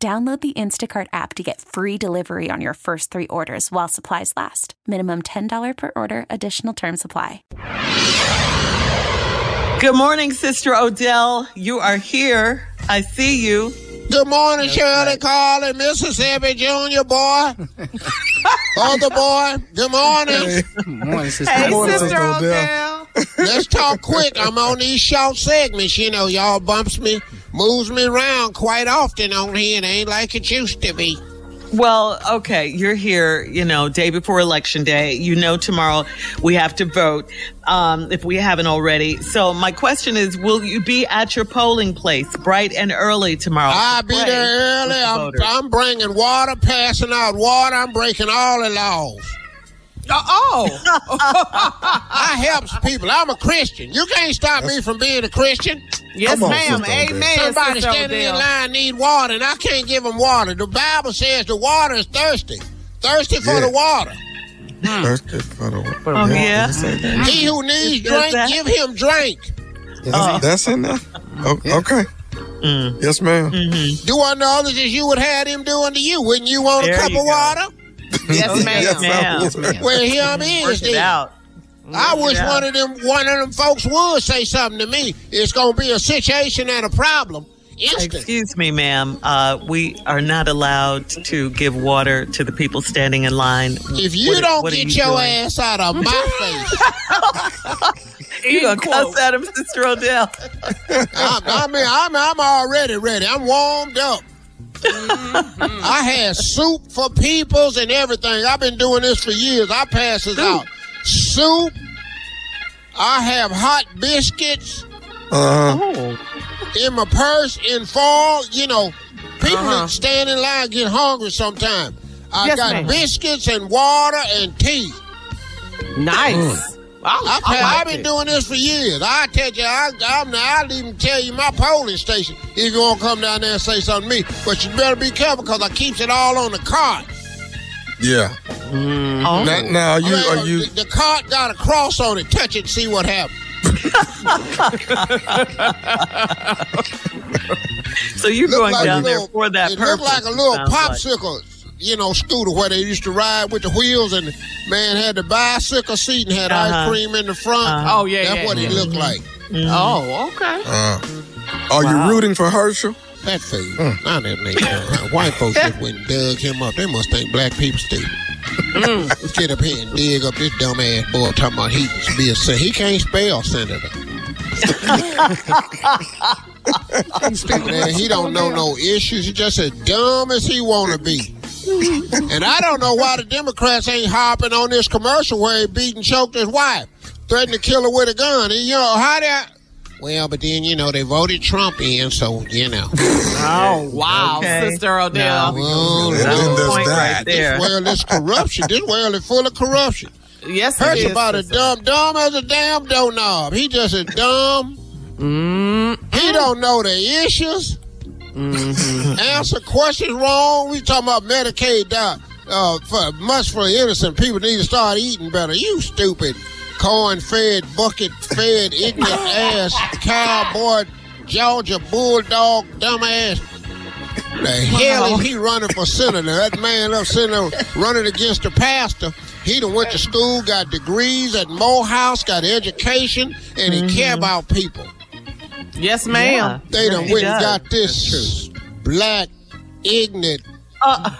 Download the Instacart app to get free delivery on your first three orders while supplies last. Minimum $10 per order, additional term supply. Good morning, Sister Odell. You are here. I see you. Good morning, Shirley Carlin, Mississippi Junior boy. Other boy, good morning. Morning, sister. Hey, Morning, Sister Odell. Let's talk quick. I'm on these short segments. You know, y'all bumps me, moves me around quite often on here. It ain't like it used to be. Well, okay, you're here, you know, day before election day. You know, tomorrow we have to vote um, if we haven't already. So, my question is Will you be at your polling place bright and early tomorrow? I'll be there early. the I'm. I'm bringing water, passing out water. I'm breaking all the laws. Oh, I helps people. I'm a Christian. You can't stop me from being a Christian. yes, on, ma'am. Sister Odell. Amen. Somebody Sister standing in line need water, and I can't give them water. The Bible says the water is thirsty, thirsty for the water. Hmm. Thirsty for the water. Oh, yeah. Does it say that? He who needs Does drink, that- give him drink. That's, uh-huh. that's in there. O- Okay. Mm. Yes, ma'am. Mm-hmm. Do unto others as you would have him do unto you. Wouldn't you want There a cup of go. water? Yes, ma'am. Yes, ma'am. Yes, ma'am. Well, here it Work is. it out. I wish out. one of them one of them folks would say something to me. It's gonna be a situation and a problem. Instant. Excuse me, ma'am. Uh, we are not allowed to give water to the people standing in line. If you What- don't what get you your doing? ass out of my face, You gonna End cuss quote. at him, Sister Odell? I'm, I mean, I'm, I'm already ready. I'm warmed up. I had soup for peoples and everything. I've been doing this for years. I pass this out. Soup. I have hot biscuits Uh-huh. Oh, in my purse in fall. You know, people Uh-huh. stand in line get hungry sometimes. I Yes, got ma'am. biscuits and water and tea. Nice. I, I, I have been doing this for years. I tell you, I, I'm, I'll even tell you my polling station if you want to come down there and say something to me. But you better be careful because I keeps it all on the cart. Yeah. oh. Now, now are you Well, are you the, the cart got a cross on it. Touch it, see what happens. So you're going like down a there little- for that It purpose. looked like a little sounds like. Popsicle, you know, scooter where they used to ride with the wheels, and man had the bicycle seat and had Uh-huh. ice cream in the front. Uh-huh. Oh, yeah, That's yeah, what yeah. it looked like. Oh, okay. uh, are Wow. you rooting for Herschel? That fool. Not that nigga. White folks just went and dug him up. They must think black people stupid. Get up here and dig up this dumb ass boy talking about he can be a sen- He can't spell senator. He don't know no issues. He just as dumb as he want to be. And I don't know why the Democrats ain't hopping on this commercial where he beat and choked his wife, threatened to kill her with a gun. And, you know, how that. Well, but then, you know, they voted Trump in, so, you know. Oh, wow, Okay. Sister Odell. No. Well, And That's then there's point that. right there. This world is corruption. This world is full of corruption. Yes, it Heard is, about a dumb, dumb as a damn doorknob. He just a dumb. Mm, He don't know the issues. Answer questions wrong. We talking about Medicaid. Uh, uh, for much for the innocent people need to start eating better. You stupid, corn-fed, bucket-fed, ignorant ass cowboy, Georgia bulldog, dumbass. The hell is he running for senator? That man up there running against the pastor. He done went to school, got degrees at Morehouse, got education, and he care about people. Yes, ma'am. They done He went and got this black, ignorant, Uh,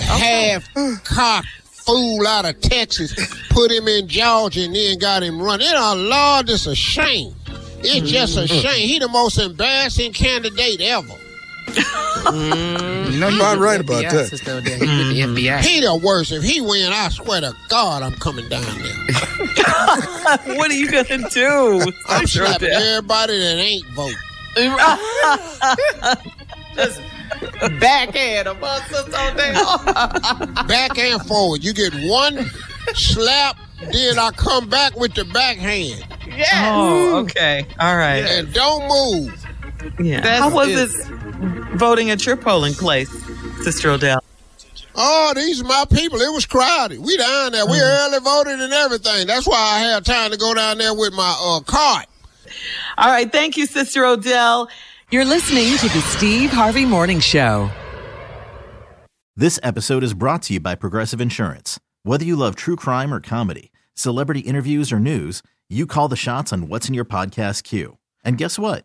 half cock fool out of Texas, put him in Georgia, and then got him running. Oh, Lord, it's a shame. It's just a shame. He the most embarrassing candidate ever. Mm-hmm. You know you're not right about that. Sister Odell. He with the FBI. He the worst. If he win, I swear to God, I'm coming down there. what are you gonna do? I'm slapping everybody that ain't vote. Just Backhand of us so Back and forward. You get one slap, then I come back with the backhand. Yes. Oh, okay. All right. And don't move. Yeah. That's How was it. It voting at your polling place, Sister Odell? Oh, these are my people. It was crowded. We down there. We early voted and everything. That's why I had time to go down there with my uh, cart. All right. Thank you, Sister Odell. You're listening to the Steve Harvey Morning Show. This episode is brought to you by Progressive Insurance. Whether you love true crime or comedy, celebrity interviews or news, you call the shots on what's in your podcast queue. And guess what?